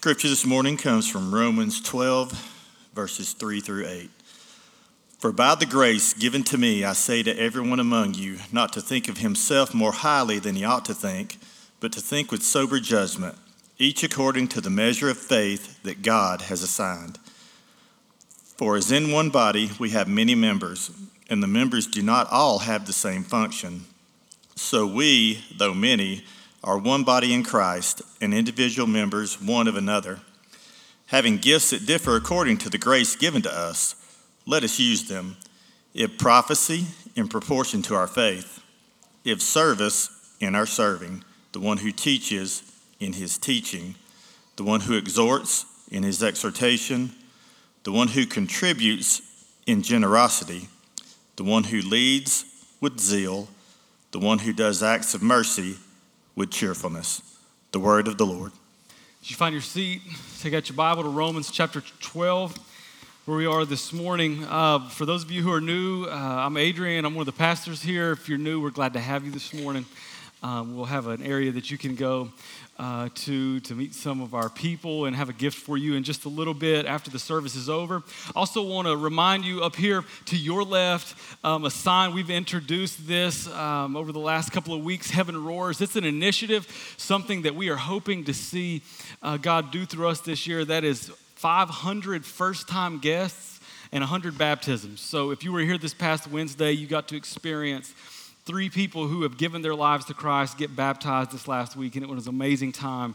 Scripture this morning comes from Romans 12, verses 3 through 8. For by the grace given to me, I say to everyone among you, not to think of himself more highly than he ought to think, but to think with sober judgment, each according to the measure of faith that God has assigned. For as in one body we have many members, and the members do not all have the same function, so we, though many, are one body in Christ, and individual members one of another. Having gifts that differ according to the grace given to us, let us use them. If prophecy, in proportion to our faith, if service, in our serving, the one who teaches, in his teaching, the one who exhorts, in his exhortation, the one who contributes, in generosity, the one who leads, with zeal, the one who does acts of mercy, with cheerfulness. The word of the Lord. As you find your seat, take out your Bible to Romans chapter 12, where we are this morning. Uh, for those of you who are new, uh, I'm Adrian. I'm one of the pastors here. If you're new, we're glad to have you this morning. Um, we'll have an area that you can go uh, to to meet some of our people and have a gift for you in just a little bit after the service is over. Also, want to remind you up here to your left um, a sign. We've introduced this um, over the last couple of weeks. Heaven roars. It's an initiative, something that we are hoping to see uh, God do through us this year. That is 500 first-time guests and 100 baptisms. So, if you were here this past Wednesday, you got to experience three people who have given their lives to Christ get baptized this last week, and it was an amazing time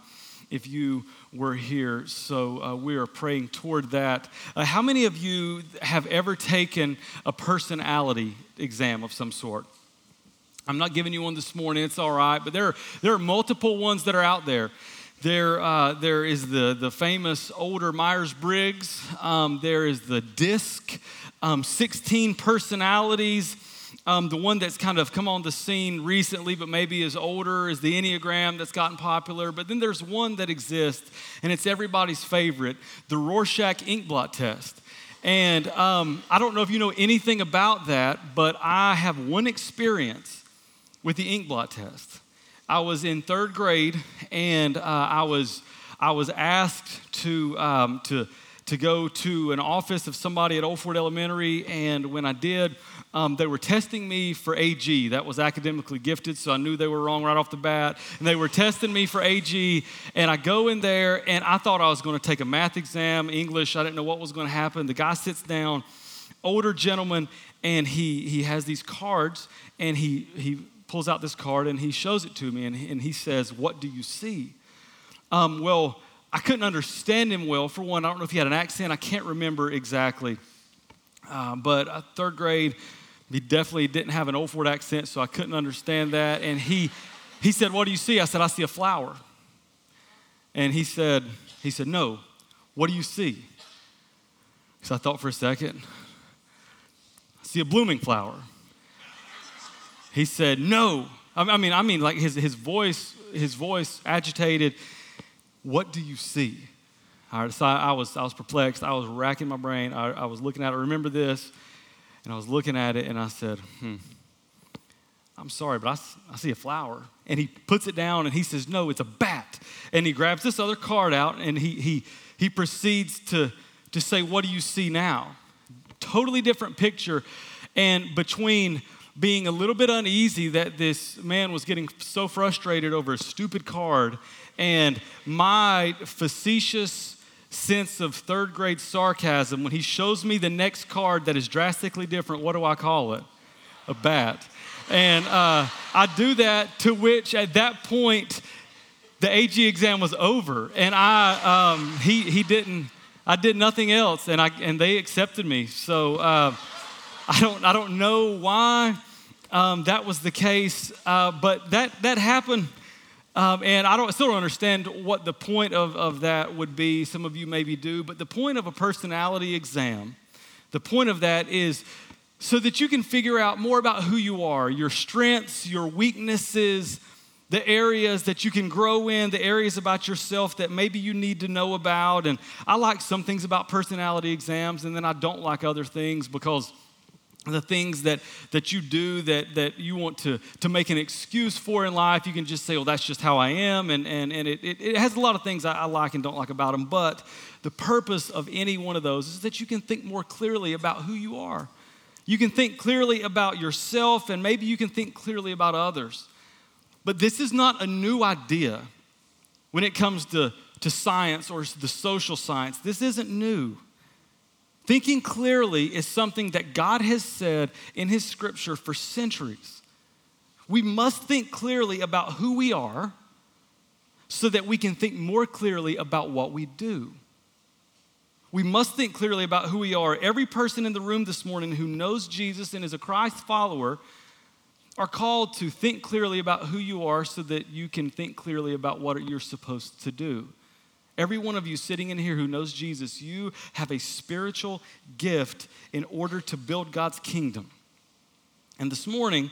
if you were here. So uh, we are praying toward that. Uh, how many of you have ever taken a personality exam of some sort? I'm not giving you one this morning, it's all right, but there are, there are multiple ones that are out there. There, uh, there is the, the famous older Myers Briggs, um, there is the DISC, um, 16 personalities. Um, the one that's kind of come on the scene recently, but maybe is older, is the Enneagram that's gotten popular. But then there's one that exists, and it's everybody's favorite the Rorschach Inkblot test. And um, I don't know if you know anything about that, but I have one experience with the Inkblot test. I was in third grade, and uh, I was I was asked to um, to to go to an office of somebody at Old Fort Elementary, and when I did, um, they were testing me for AG. That was academically gifted, so I knew they were wrong right off the bat. And they were testing me for AG, and I go in there, and I thought I was going to take a math exam, English. I didn't know what was going to happen. The guy sits down, older gentleman, and he he has these cards, and he he pulls out this card and he shows it to me, and he, and he says, "What do you see?" Um, well, I couldn't understand him well. For one, I don't know if he had an accent. I can't remember exactly. Uh, but uh, third grade, he definitely didn't have an Old Fort accent, so I couldn't understand that. And he, he said, What do you see? I said, I see a flower. And he said, he said, No, what do you see? So I thought for a second, I see a blooming flower. He said, No. I mean, I mean, like his, his voice, his voice agitated. What do you see? All right, so I, I was, I was perplexed. I was racking my brain. I, I was looking at it. Remember this? And I was looking at it and I said, hmm, I'm sorry, but I, I see a flower. And he puts it down and he says, No, it's a bat. And he grabs this other card out and he, he, he proceeds to, to say, What do you see now? Totally different picture. And between being a little bit uneasy that this man was getting so frustrated over a stupid card and my facetious sense of third grade sarcasm when he shows me the next card that is drastically different. What do I call it? A bat. And uh, I do that to which at that point, the AG exam was over. And I, um, he, he didn't, I did nothing else. And, I, and they accepted me. So uh, I, don't, I don't know why um, that was the case. Uh, but that, that happened um, and I, don't, I still don't understand what the point of, of that would be. Some of you maybe do, but the point of a personality exam, the point of that is so that you can figure out more about who you are, your strengths, your weaknesses, the areas that you can grow in, the areas about yourself that maybe you need to know about. And I like some things about personality exams, and then I don't like other things because the things that, that you do that, that you want to, to make an excuse for in life. You can just say, well, that's just how I am. And, and, and it, it, it has a lot of things I, I like and don't like about them. But the purpose of any one of those is that you can think more clearly about who you are. You can think clearly about yourself, and maybe you can think clearly about others. But this is not a new idea when it comes to, to science or the social science. This isn't new. Thinking clearly is something that God has said in His scripture for centuries. We must think clearly about who we are so that we can think more clearly about what we do. We must think clearly about who we are. Every person in the room this morning who knows Jesus and is a Christ follower are called to think clearly about who you are so that you can think clearly about what you're supposed to do. Every one of you sitting in here who knows Jesus, you have a spiritual gift in order to build God's kingdom. And this morning,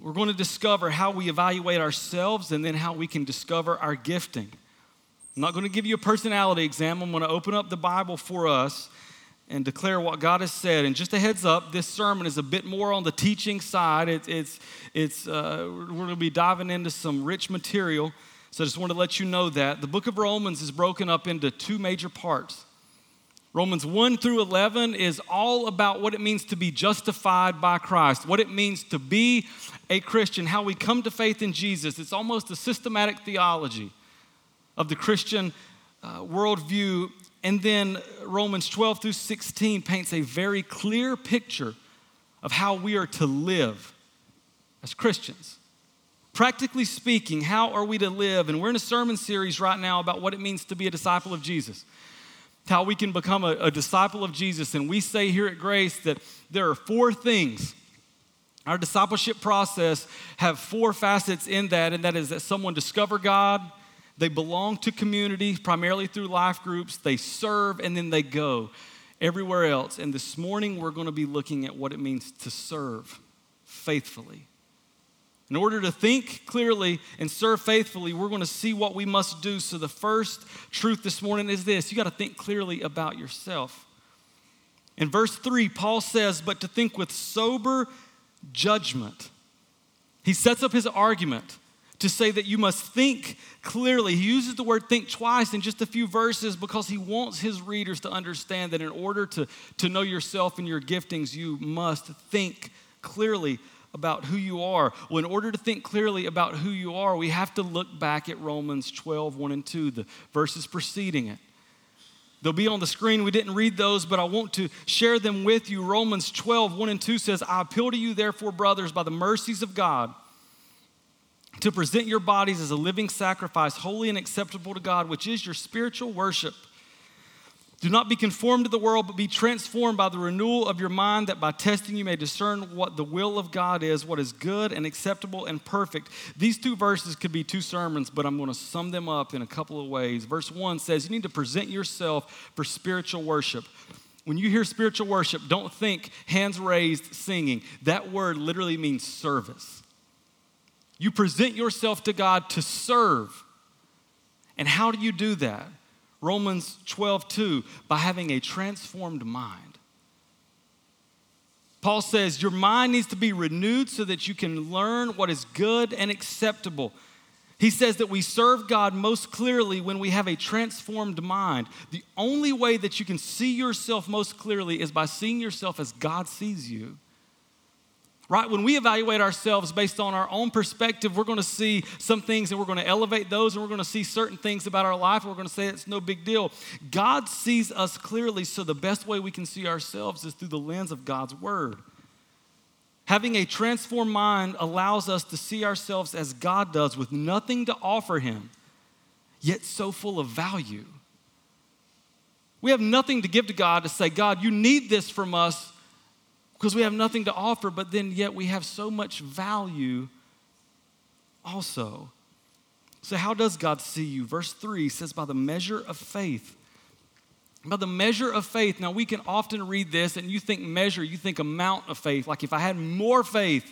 we're going to discover how we evaluate ourselves and then how we can discover our gifting. I'm not going to give you a personality exam. I'm going to open up the Bible for us and declare what God has said. And just a heads up, this sermon is a bit more on the teaching side. It, it's, it's, uh, we're going to be diving into some rich material. So I just want to let you know that. The book of Romans is broken up into two major parts. Romans 1 through 11 is all about what it means to be justified by Christ, what it means to be a Christian, how we come to faith in Jesus. It's almost a systematic theology of the Christian uh, worldview. And then Romans 12 through 16 paints a very clear picture of how we are to live as Christians. Practically speaking, how are we to live? And we're in a sermon series right now about what it means to be a disciple of Jesus, how we can become a, a disciple of Jesus. And we say here at Grace that there are four things. Our discipleship process have four facets in that, and that is that someone discover God, they belong to community, primarily through life groups, they serve, and then they go everywhere else. And this morning, we're going to be looking at what it means to serve faithfully. In order to think clearly and serve faithfully, we're going to see what we must do. So, the first truth this morning is this you got to think clearly about yourself. In verse 3, Paul says, But to think with sober judgment. He sets up his argument to say that you must think clearly. He uses the word think twice in just a few verses because he wants his readers to understand that in order to, to know yourself and your giftings, you must think clearly about who you are. Well, in order to think clearly about who you are, we have to look back at Romans 12, 1 and 2, the verses preceding it. They'll be on the screen. We didn't read those, but I want to share them with you. Romans 12, 1 and 2 says, I appeal to you, therefore, brothers, by the mercies of God, to present your bodies as a living sacrifice, holy and acceptable to God, which is your spiritual worship. Do not be conformed to the world, but be transformed by the renewal of your mind, that by testing you may discern what the will of God is, what is good and acceptable and perfect. These two verses could be two sermons, but I'm going to sum them up in a couple of ways. Verse 1 says, You need to present yourself for spiritual worship. When you hear spiritual worship, don't think hands raised singing. That word literally means service. You present yourself to God to serve. And how do you do that? Romans 12, 2, by having a transformed mind. Paul says, Your mind needs to be renewed so that you can learn what is good and acceptable. He says that we serve God most clearly when we have a transformed mind. The only way that you can see yourself most clearly is by seeing yourself as God sees you right? When we evaluate ourselves based on our own perspective, we're going to see some things and we're going to elevate those and we're going to see certain things about our life and we're going to say it's no big deal. God sees us clearly, so the best way we can see ourselves is through the lens of God's Word. Having a transformed mind allows us to see ourselves as God does with nothing to offer Him, yet so full of value. We have nothing to give to God to say, God, you need this from us because we have nothing to offer, but then yet we have so much value also. So, how does God see you? Verse 3 says, by the measure of faith. By the measure of faith. Now, we can often read this and you think measure, you think amount of faith. Like if I had more faith,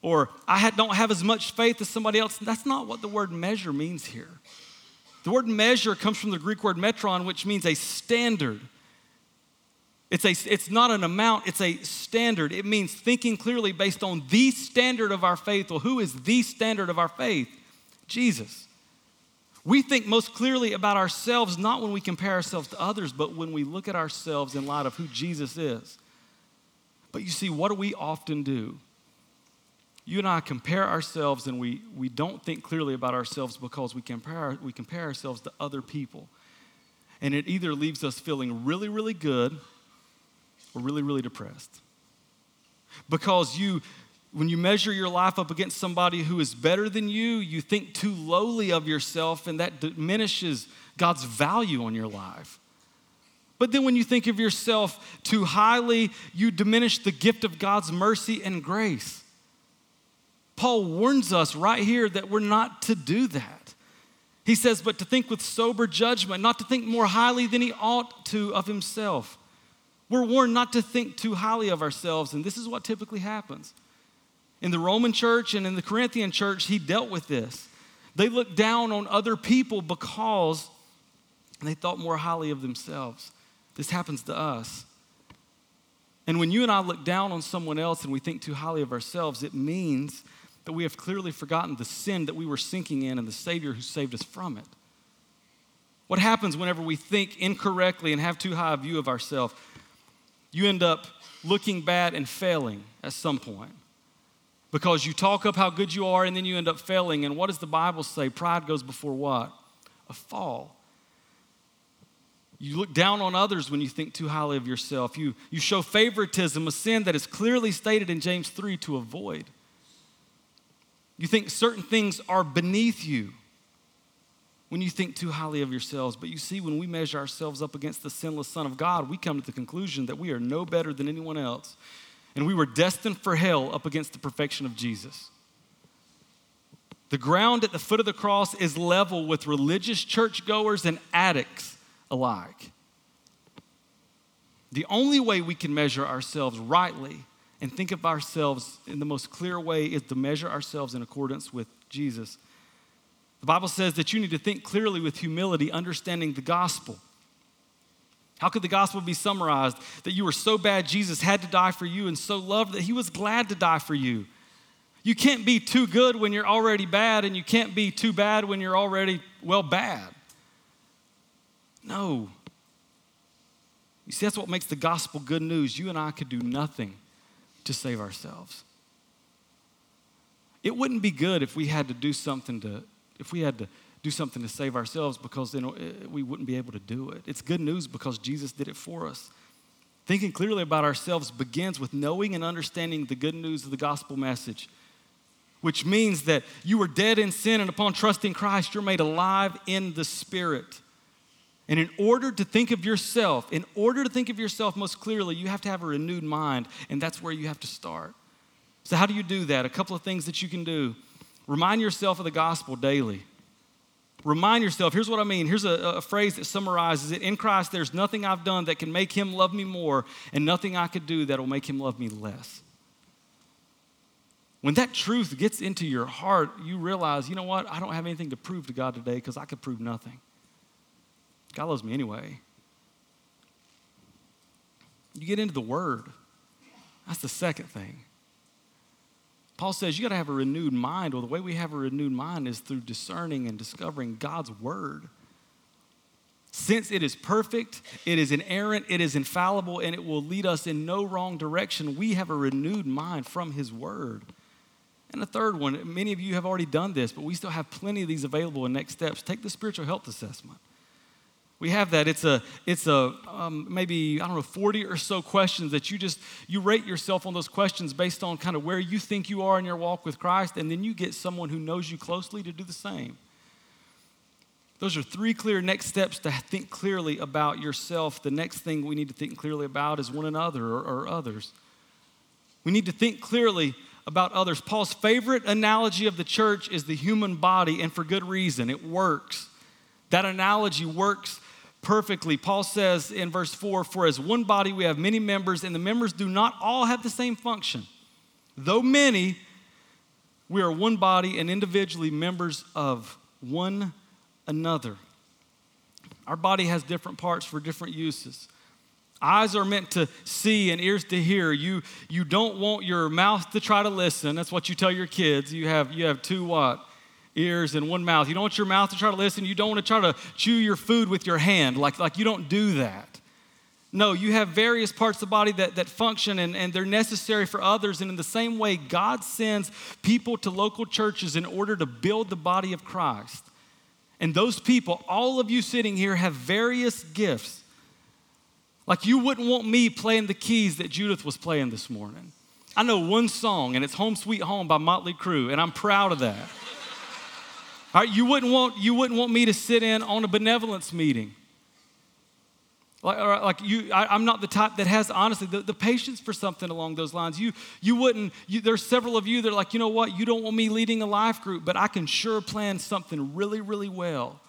or I had, don't have as much faith as somebody else. That's not what the word measure means here. The word measure comes from the Greek word metron, which means a standard. It's, a, it's not an amount, it's a standard. It means thinking clearly based on the standard of our faith. Well, who is the standard of our faith? Jesus. We think most clearly about ourselves not when we compare ourselves to others, but when we look at ourselves in light of who Jesus is. But you see, what do we often do? You and I compare ourselves and we, we don't think clearly about ourselves because we compare, we compare ourselves to other people. And it either leaves us feeling really, really good or really, really depressed. Because you, when you measure your life up against somebody who is better than you, you think too lowly of yourself, and that diminishes God's value on your life. But then when you think of yourself too highly, you diminish the gift of God's mercy and grace. Paul warns us right here that we're not to do that. He says, but to think with sober judgment, not to think more highly than he ought to of himself. We're warned not to think too highly of ourselves, and this is what typically happens. In the Roman church and in the Corinthian church, he dealt with this. They looked down on other people because they thought more highly of themselves. This happens to us. And when you and I look down on someone else and we think too highly of ourselves, it means that we have clearly forgotten the sin that we were sinking in and the Savior who saved us from it. What happens whenever we think incorrectly and have too high a view of ourselves? You end up looking bad and failing at some point because you talk up how good you are and then you end up failing. And what does the Bible say? Pride goes before what? A fall. You look down on others when you think too highly of yourself. You, you show favoritism, a sin that is clearly stated in James 3 to avoid. You think certain things are beneath you when you think too highly of yourselves. But you see, when we measure ourselves up against the sinless Son of God, we come to the conclusion that we are no better than anyone else and we were destined for hell up against the perfection of Jesus. The ground at the foot of the cross is level with religious churchgoers and addicts alike. The only way we can measure ourselves rightly and think of ourselves in the most clear way is to measure ourselves in accordance with Jesus. The Bible says that you need to think clearly with humility, understanding the gospel. How could the gospel be summarized? That you were so bad, Jesus had to die for you, and so loved that he was glad to die for you. You can't be too good when you're already bad, and you can't be too bad when you're already, well, bad. No. You see, that's what makes the gospel good news. You and I could do nothing to save ourselves. It wouldn't be good if we had to do something to, if we had to do something to save ourselves because then uh, we wouldn't be able to do it. It's good news because Jesus did it for us. Thinking clearly about ourselves begins with knowing and understanding the good news of the gospel message, which means that you were dead in sin, and upon trusting Christ, you're made alive in the Spirit. And in order to think of yourself, in order to think of yourself most clearly, you have to have a renewed mind, and that's where you have to start. So, how do you do that? A couple of things that you can do. Remind yourself of the gospel daily. Remind yourself, here's what I mean. Here's a, a, phrase that summarizes it. In Christ, there's nothing I've done that can make him love me more, and nothing I could do that will make him love me less. When that truth gets into your heart, you realize, you know what? I don't have anything to prove to God today because I could prove nothing. God loves me anyway. You get into the Word. That's the second thing. Paul says you got to have a renewed mind. Well, the way we have a renewed mind is through discerning and discovering God's word. Since it is perfect, it is inerrant, it is infallible, and it will lead us in no wrong direction, we have a renewed mind from his word. And the third one, many of you have already done this, but we still have plenty of these available in next steps. Take the spiritual health assessment. We have that. It's a, it's a um, maybe, I don't know, 40 or so questions that you just, you rate yourself on those questions based on kind of where you think you are in your walk with Christ, and then you get someone who knows you closely to do the same. Those are three clear next steps to think clearly about yourself. The next thing we need to think clearly about is one another or, or others. We need to think clearly about others. Paul's favorite analogy of the church is the human body, and for good reason. It works. That analogy works perfectly. Paul says in verse 4 For as one body we have many members, and the members do not all have the same function. Though many, we are one body and individually members of one another. Our body has different parts for different uses. Eyes are meant to see and ears to hear. You, you don't want your mouth to try to listen. That's what you tell your kids. You have, you have two what? Ears and one mouth. You don't want your mouth to try to listen. You don't want to try to chew your food with your hand. Like, like you don't do that. No, you have various parts of the body that, that function and, and they're necessary for others. And in the same way, God sends people to local churches in order to build the body of Christ. And those people, all of you sitting here, have various gifts. Like you wouldn't want me playing the keys that Judith was playing this morning. I know one song, and it's Home Sweet Home by Motley Crue, and I'm proud of that. You wouldn't want, you wouldn't want me to sit in on a benevolence meeting. Like, like you, I, am not the type that has honestly the, the patience for something along those lines. You, you wouldn't. You, there's several of you that are like, you know what? You don't want me leading a life group, but I can sure plan something really, really well.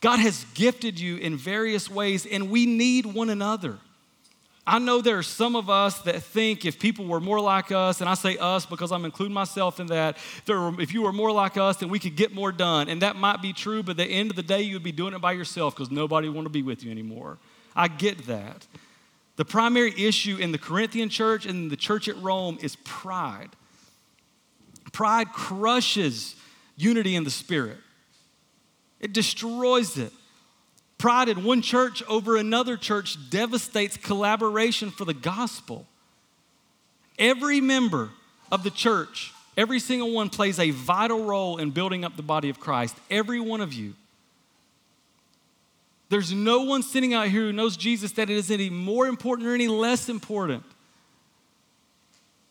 God has gifted you in various ways, and we need one another. I know there are some of us that think if people were more like us, and I say us because I'm including myself in that, if, were, if you were more like us, then we could get more done. And that might be true, but at the end of the day, you would be doing it by yourself because nobody would want to be with you anymore. I get that. The primary issue in the Corinthian church and the church at Rome is pride. Pride crushes unity in the spirit, it destroys it. Pride in one church over another church devastates collaboration for the gospel. Every member of the church, every single one plays a vital role in building up the body of Christ. Every one of you. There's no one sitting out here who knows Jesus that it is any more important or any less important.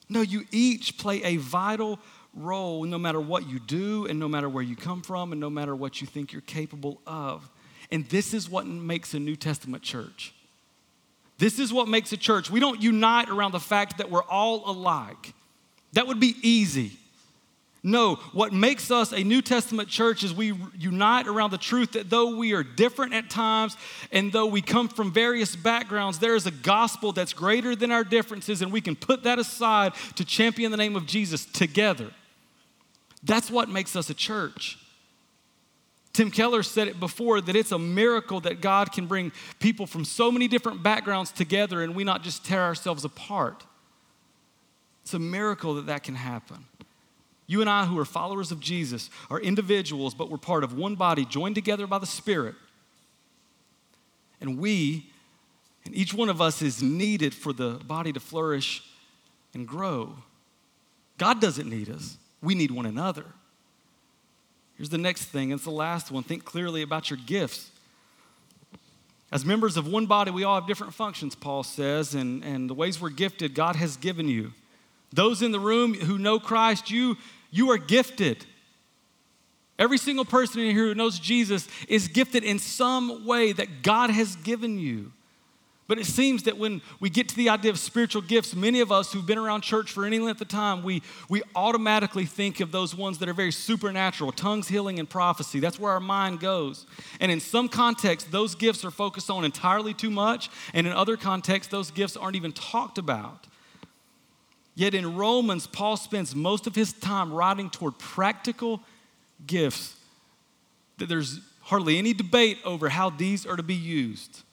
No, you each play a vital role no matter what you do and no matter where you come from and no matter what you think you're capable of. And this is what makes a New Testament church. This is what makes a church. We don't unite around the fact that we're all alike. That would be easy. No, what makes us a New Testament church is we unite around the truth that though we are different at times and though we come from various backgrounds, there is a gospel that's greater than our differences, and we can put that aside to champion the name of Jesus together. That's what makes us a church. Tim Keller said it before that it's a miracle that God can bring people from so many different backgrounds together and we not just tear ourselves apart. It's a miracle that that can happen. You and I, who are followers of Jesus, are individuals, but we're part of one body joined together by the Spirit. And we, and each one of us, is needed for the body to flourish and grow. God doesn't need us, we need one another. Here's the next thing, it's the last one. Think clearly about your gifts. As members of one body, we all have different functions, Paul says, and, and the ways we're gifted, God has given you. Those in the room who know Christ, you, you are gifted. Every single person in here who knows Jesus is gifted in some way that God has given you. But it seems that when we get to the idea of spiritual gifts, many of us who've been around church for any length of time, we, we automatically think of those ones that are very supernatural tongues, healing, and prophecy. That's where our mind goes. And in some contexts, those gifts are focused on entirely too much, and in other contexts, those gifts aren't even talked about. Yet in Romans, Paul spends most of his time writing toward practical gifts that there's hardly any debate over how these are to be used.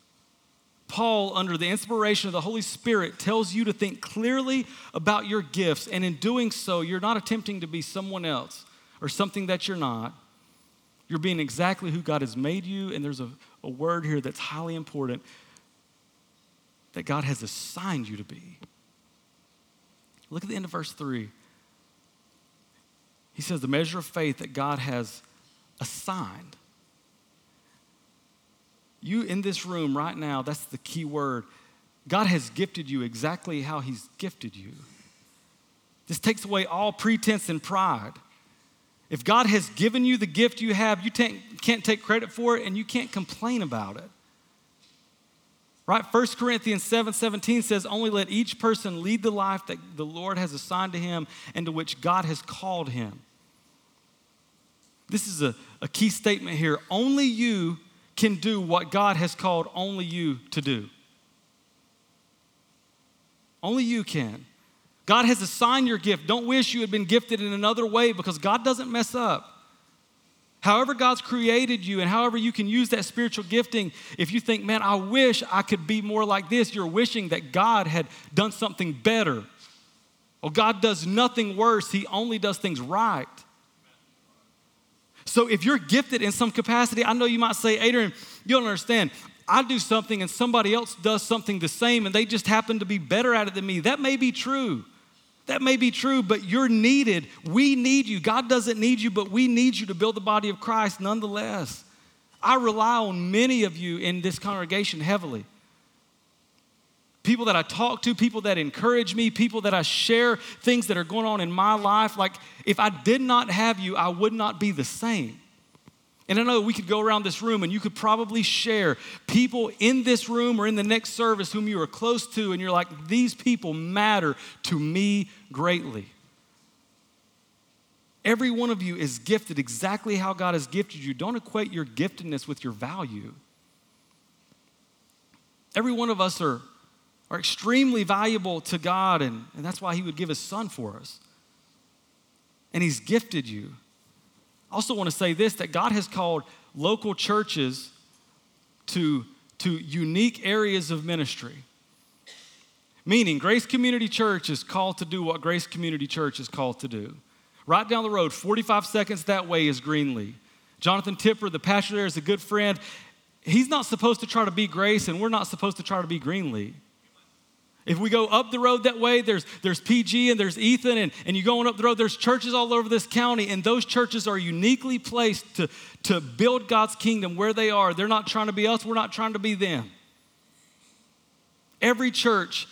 Paul, under the inspiration of the Holy Spirit, tells you to think clearly about your gifts. And in doing so, you're not attempting to be someone else or something that you're not. You're being exactly who God has made you. And there's a, a word here that's highly important that God has assigned you to be. Look at the end of verse 3. He says, The measure of faith that God has assigned. You in this room right now, that's the key word. God has gifted you exactly how He's gifted you. This takes away all pretense and pride. If God has given you the gift you have, you can't take credit for it and you can't complain about it. Right? 1 Corinthians 7 17 says, Only let each person lead the life that the Lord has assigned to him and to which God has called him. This is a, a key statement here. Only you can do what God has called only you to do. Only you can. God has assigned your gift. Don't wish you had been gifted in another way because God doesn't mess up. However, God's created you and however you can use that spiritual gifting, if you think, man, I wish I could be more like this, you're wishing that God had done something better. Well, God does nothing worse, He only does things right. So if you're gifted in some capacity, I know you might say, Adrian, you don't understand. I do something and somebody else does something the same and they just happen to be better at it than me. That may be true. That may be true, but you're needed. We need you. God doesn't need you, but we need you to build the body of Christ nonetheless. I rely on many of you in this congregation heavily. People that I talk to, people that encourage me, people that I share things that are going on in my life. Like, if I did not have you, I would not be the same. And I know we could go around this room and you could probably share people in this room or in the next service whom you are close to, and you're like, these people matter to me greatly. Every one of you is gifted exactly how God has gifted you. Don't equate your giftedness with your value. Every one of us are, are extremely valuable to God, and, and that's why He would give His Son for us. And He's gifted you. I also want to say this that God has called local churches to, to unique areas of ministry. Meaning, Grace Community Church is called to do what Grace Community Church is called to do. Right down the road, 45 seconds that way is Greenlee. Jonathan Tipper, the pastor there, is a good friend. He's not supposed to try to be Grace, and we're not supposed to try to be Greenlee. If we go up the road that way, there's, there's PG and there's Ethan, and, and you going up the road, there's churches all over this county, and those churches are uniquely placed to, to build God's kingdom where they are. They're not trying to be us, we're not trying to be them. Every church,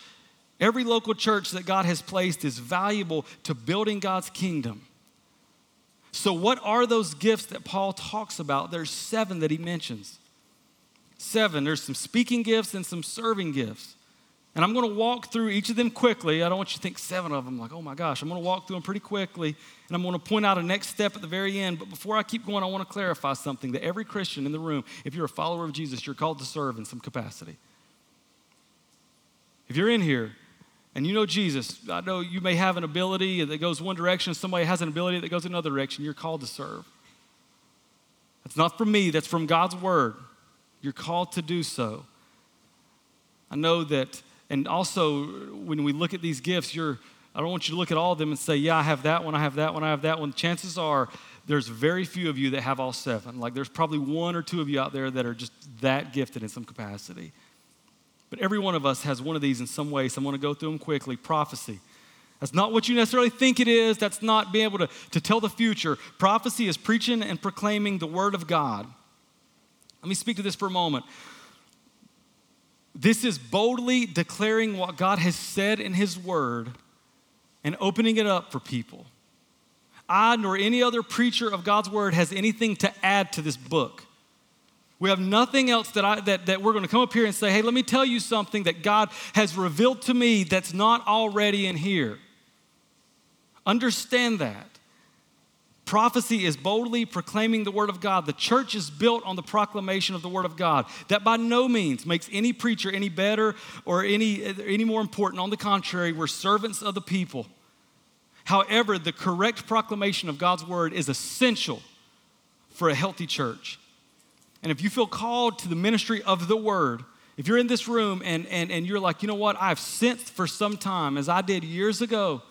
every local church that God has placed is valuable to building God's kingdom. So, what are those gifts that Paul talks about? There's seven that he mentions. Seven. There's some speaking gifts and some serving gifts. And I'm going to walk through each of them quickly. I don't want you to think seven of them, like, oh my gosh. I'm going to walk through them pretty quickly, and I'm going to point out a next step at the very end. But before I keep going, I want to clarify something that every Christian in the room, if you're a follower of Jesus, you're called to serve in some capacity. If you're in here and you know Jesus, I know you may have an ability that goes one direction, somebody has an ability that goes another direction, you're called to serve. That's not from me, that's from God's word. You're called to do so. I know that and also, when we look at these gifts, you're, I don't want you to look at all of them and say, yeah, I have that one, I have that one, I have that one. Chances are there's very few of you that have all seven. Like there's probably one or two of you out there that are just that gifted in some capacity. But every one of us has one of these in some way, so I'm going to go through them quickly. Prophecy. That's not what you necessarily think it is. That's not being able to, to tell the future. Prophecy is preaching and proclaiming the word of God. Let me speak to this for a moment. This is boldly declaring what God has said in His Word and opening it up for people. I nor any other preacher of God's Word has anything to add to this book. We have nothing else that, I, that, that we're going to come up here and say, hey, let me tell you something that God has revealed to me that's not already in here. Understand that. Prophecy is boldly proclaiming the Word of God. The church is built on the proclamation of the Word of God. That by no means makes any preacher any better or any, any more important. On the contrary, we're servants of the people. However, the correct proclamation of God's Word is essential for a healthy church. And if you feel called to the ministry of the Word, if you're in this room and, and, and you're like, you know what, I've sensed for some time, as I did years ago,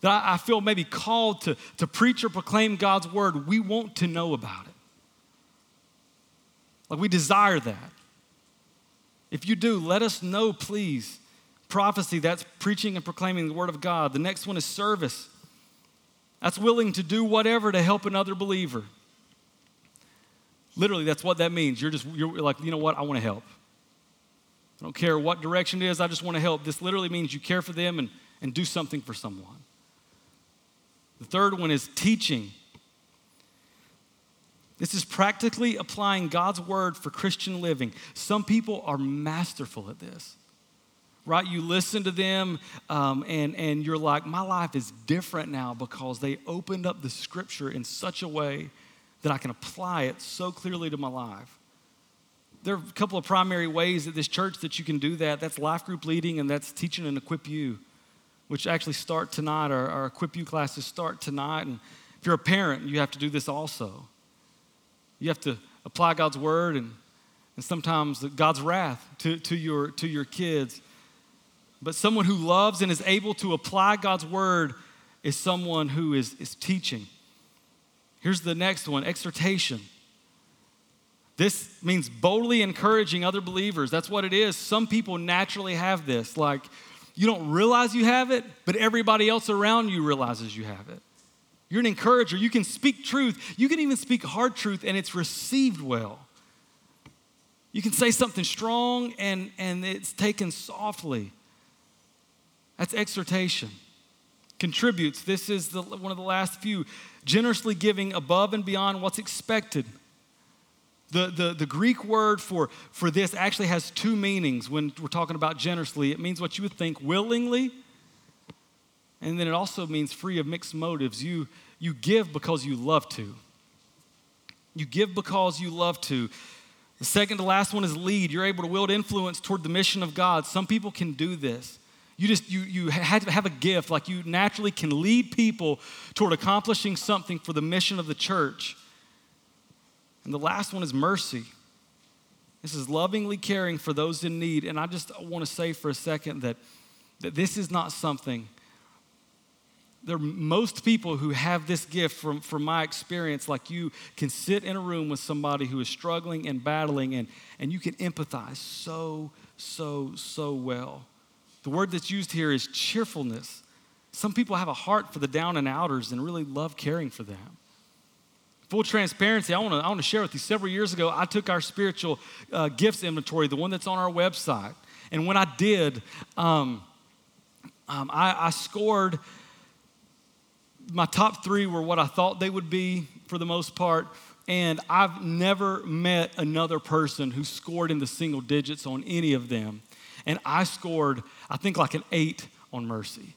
that I, feel maybe called to, to preach or proclaim God's word, we want to know about it. Like we desire that. If you do, let us know, please. Prophecy, that's preaching and proclaiming the word of God. The next one is service. That's willing to do whatever to help another believer. Literally, that's what that means. You're just, you're like, you know what? I want to help. I don't care what direction it is, I just want to help. This literally means you care for them and, and do something for someone. The third one is teaching. This is practically applying God's word for Christian living. Some people are masterful at this, right? You listen to them um, and, and you're like, my life is different now because they opened up the scripture in such a way that I can apply it so clearly to my life. There are a couple of primary ways at this church that you can do that. That's life group leading and that's teaching and equip you which actually start tonight. Our, our Equip You classes start tonight. And if you're a parent, you have to do this also. You have to apply God's word and, and sometimes God's wrath to, to, your, to your kids. But someone who loves and is able to apply God's word is someone who is, is teaching. Here's the next one exhortation. This means boldly encouraging other believers. That's what it is. Some people naturally have this. Like, you don't realize you have it, but everybody else around you realizes you have it. You're an encourager. You can speak truth. You can even speak hard truth, and it's received well. You can say something strong, and, and it's taken softly. That's exhortation. Contributes. This is the, one of the last few. Generously giving above and beyond what's expected. The, the, the Greek word for, for this actually has two meanings when we're talking about generously. It means what you would think willingly, and then it also means free of mixed motives. You, you give because you love to. You give because you love to. The second to last one is lead. You're able to wield influence toward the mission of God. Some people can do this. You just you you have to have a gift like you naturally can lead people toward accomplishing something for the mission of the church. And the last one is mercy. This is lovingly caring for those in need. And I just want to say for a second that, that this is not something. There most people who have this gift from, from my experience, like you can sit in a room with somebody who is struggling and battling, and, and you can empathize so, so, so well. The word that's used here is cheerfulness. Some people have a heart for the down and outers and really love caring for them. Full transparency, I want to I wanna share with you. Several years ago, I took our spiritual uh, gifts inventory, the one that's on our website. And when I did, um, um, I, I scored my top three were what I thought they would be for the most part. And I've never met another person who scored in the single digits on any of them. And I scored, I think, like an eight on mercy.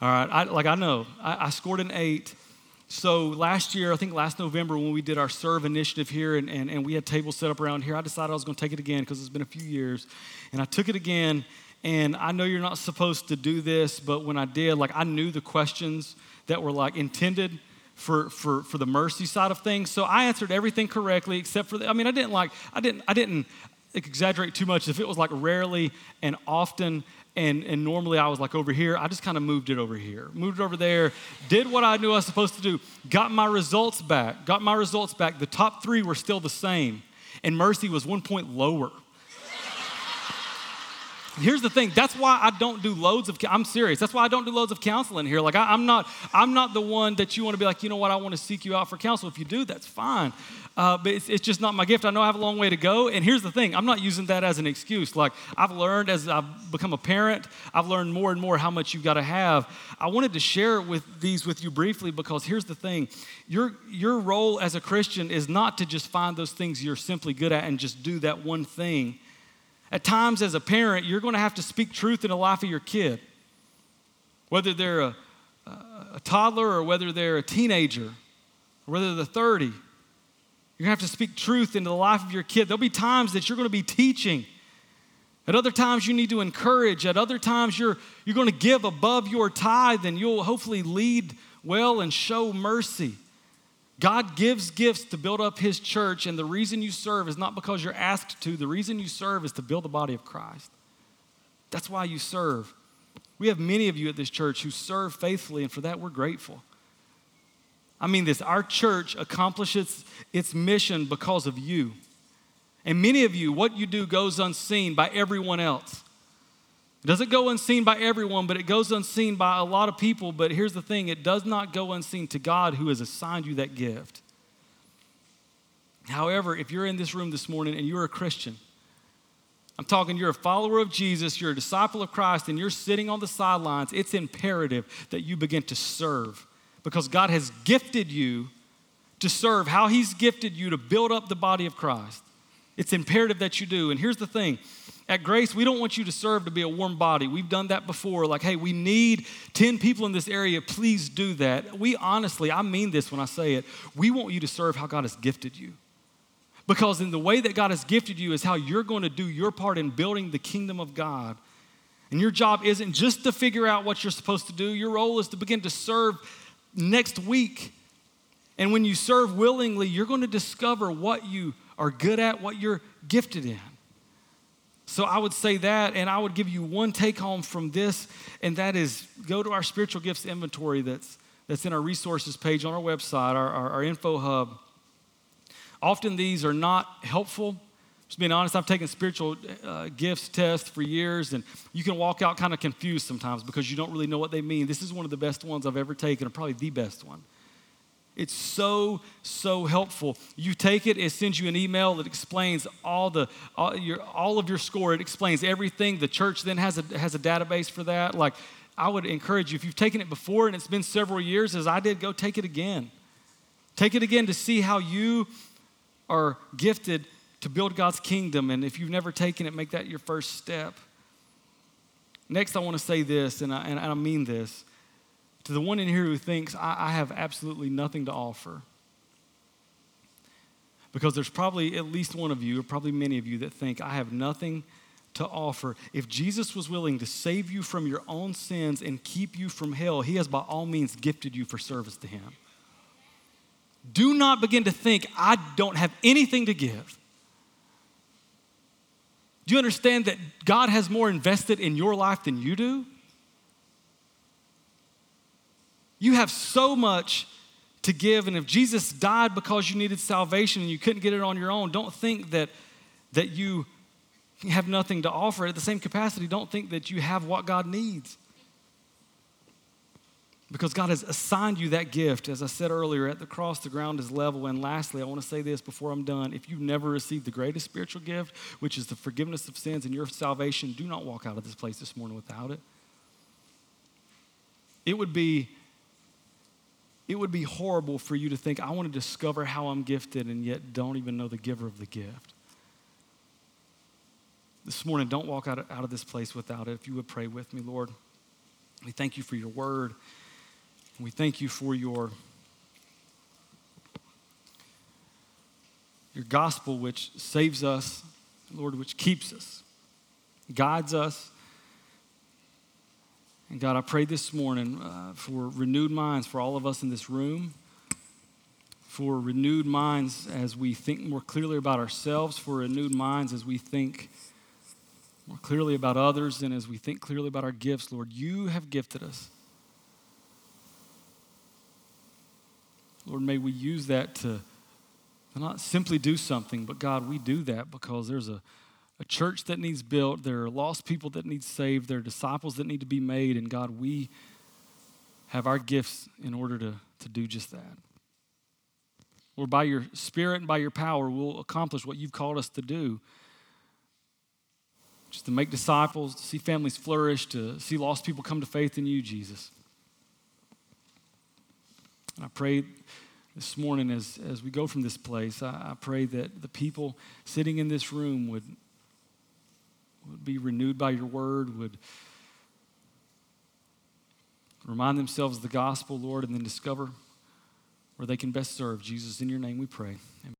All right, I, like I know, I, I scored an eight. So last year, I think last November, when we did our serve initiative here and, and, and we had tables set up around here, I decided I was going to take it again because it's been a few years. And I took it again. And I know you're not supposed to do this, but when I did, like I knew the questions that were like intended for, for, for the mercy side of things. So I answered everything correctly except for the, I mean, I didn't like, I didn't, I didn't exaggerate too much. If it was like rarely and often and, and normally I was like over here. I just kind of moved it over here, moved it over there, did what I knew I was supposed to do, got my results back, got my results back. The top three were still the same, and Mercy was one point lower. Here's the thing. That's why I don't do loads of. I'm serious. That's why I don't do loads of counseling here. Like I, am not. I'm not the one that you want to be like. You know what? I want to seek you out for counsel. If you do, that's fine. Uh, but it's, it's just not my gift. I know I have a long way to go. And here's the thing. I'm not using that as an excuse. Like I've learned as I've become a parent, I've learned more and more how much you've got to have. I wanted to share with these with you briefly because here's the thing. Your your role as a Christian is not to just find those things you're simply good at and just do that one thing. At times, as a parent, you're going to have to speak truth in the life of your kid, whether they're a, a toddler or whether they're a teenager, or whether they're 30. You're going to have to speak truth into the life of your kid. There'll be times that you're going to be teaching. At other times, you need to encourage. At other times, you're, you're going to give above your tithe, and you'll hopefully lead well and show mercy. God gives gifts to build up his church, and the reason you serve is not because you're asked to. The reason you serve is to build the body of Christ. That's why you serve. We have many of you at this church who serve faithfully, and for that we're grateful. I mean, this our church accomplishes its mission because of you. And many of you, what you do goes unseen by everyone else. It doesn't go unseen by everyone, but it goes unseen by a lot of people. But here's the thing it does not go unseen to God who has assigned you that gift. However, if you're in this room this morning and you're a Christian, I'm talking you're a follower of Jesus, you're a disciple of Christ, and you're sitting on the sidelines, it's imperative that you begin to serve because God has gifted you to serve how He's gifted you to build up the body of Christ. It's imperative that you do. And here's the thing at Grace, we don't want you to serve to be a warm body. We've done that before. Like, hey, we need 10 people in this area. Please do that. We honestly, I mean this when I say it, we want you to serve how God has gifted you. Because in the way that God has gifted you is how you're going to do your part in building the kingdom of God. And your job isn't just to figure out what you're supposed to do, your role is to begin to serve next week And when you serve willingly, you're going to discover what you are good at, what you're gifted in. So I would say that, and I would give you one take home from this, and that is go to our spiritual gifts inventory that's, that's in our resources page on our website, our, our, our info hub. Often these are not helpful. Just being honest, I've taken spiritual uh, gifts tests for years, and you can walk out kind of confused sometimes because you don't really know what they mean. This is one of the best ones I've ever taken, or probably the best one. It's so, so helpful. You take it, it sends you an email that explains all, the, all, your, all of your score. It explains everything. The church then has a, has a database for that. Like, I would encourage you, if you've taken it before and it's been several years, as I did, go take it again. Take it again to see how you are gifted to build God's kingdom. And if you've never taken it, make that your first step. Next, I want to say this, and I, and I mean this to the one in here who thinks, I, I have absolutely nothing to offer. Because there's probably at least one of you, or probably many of you, that think, I have nothing to offer. If Jesus was willing to save you from your own sins and keep you from hell, he has by all means gifted you for service to him. Do not begin to think, I don't have anything to give. Do you understand that God has more invested in your life than you do? You have so much to give, and if Jesus died because you needed salvation and you couldn't get it on your own, don't think that, that you have nothing to offer. At the same capacity, don't think that you have what God needs. Because God has assigned you that gift. As I said earlier, at the cross, the ground is level. And lastly, I want to say this before I'm done. If you've never received the greatest spiritual gift, which is the forgiveness of sins and your salvation, do not walk out of this place this morning without it. It would be it would be horrible for you to think, I want to discover how I'm gifted and yet don't even know the giver of the gift. This morning, don't walk out of, out of this place without it. If you would pray with me, Lord, we thank you for your word. We thank you for your, your gospel, which saves us, Lord, which keeps us, guides us, and God, I pray this morning uh, for renewed minds for all of us in this room, for renewed minds as we think more clearly about ourselves, for renewed minds as we think more clearly about others, and as we think clearly about our gifts. Lord, you have gifted us. Lord, may we use that to, to not simply do something, but God, we do that because there's a a church that needs built, there are lost people that need saved, there are disciples that need to be made, and God, we have our gifts in order to, to do just that. Lord, by your spirit and by your power, we'll accomplish what you've called us to do. Just to make disciples, to see families flourish, to see lost people come to faith in you, Jesus. And I pray this morning as, as we go from this place, I, I pray that the people sitting in this room would would be renewed by your word, would remind themselves of the gospel, Lord, and then discover where they can best serve. Jesus, in your name we pray. Amen.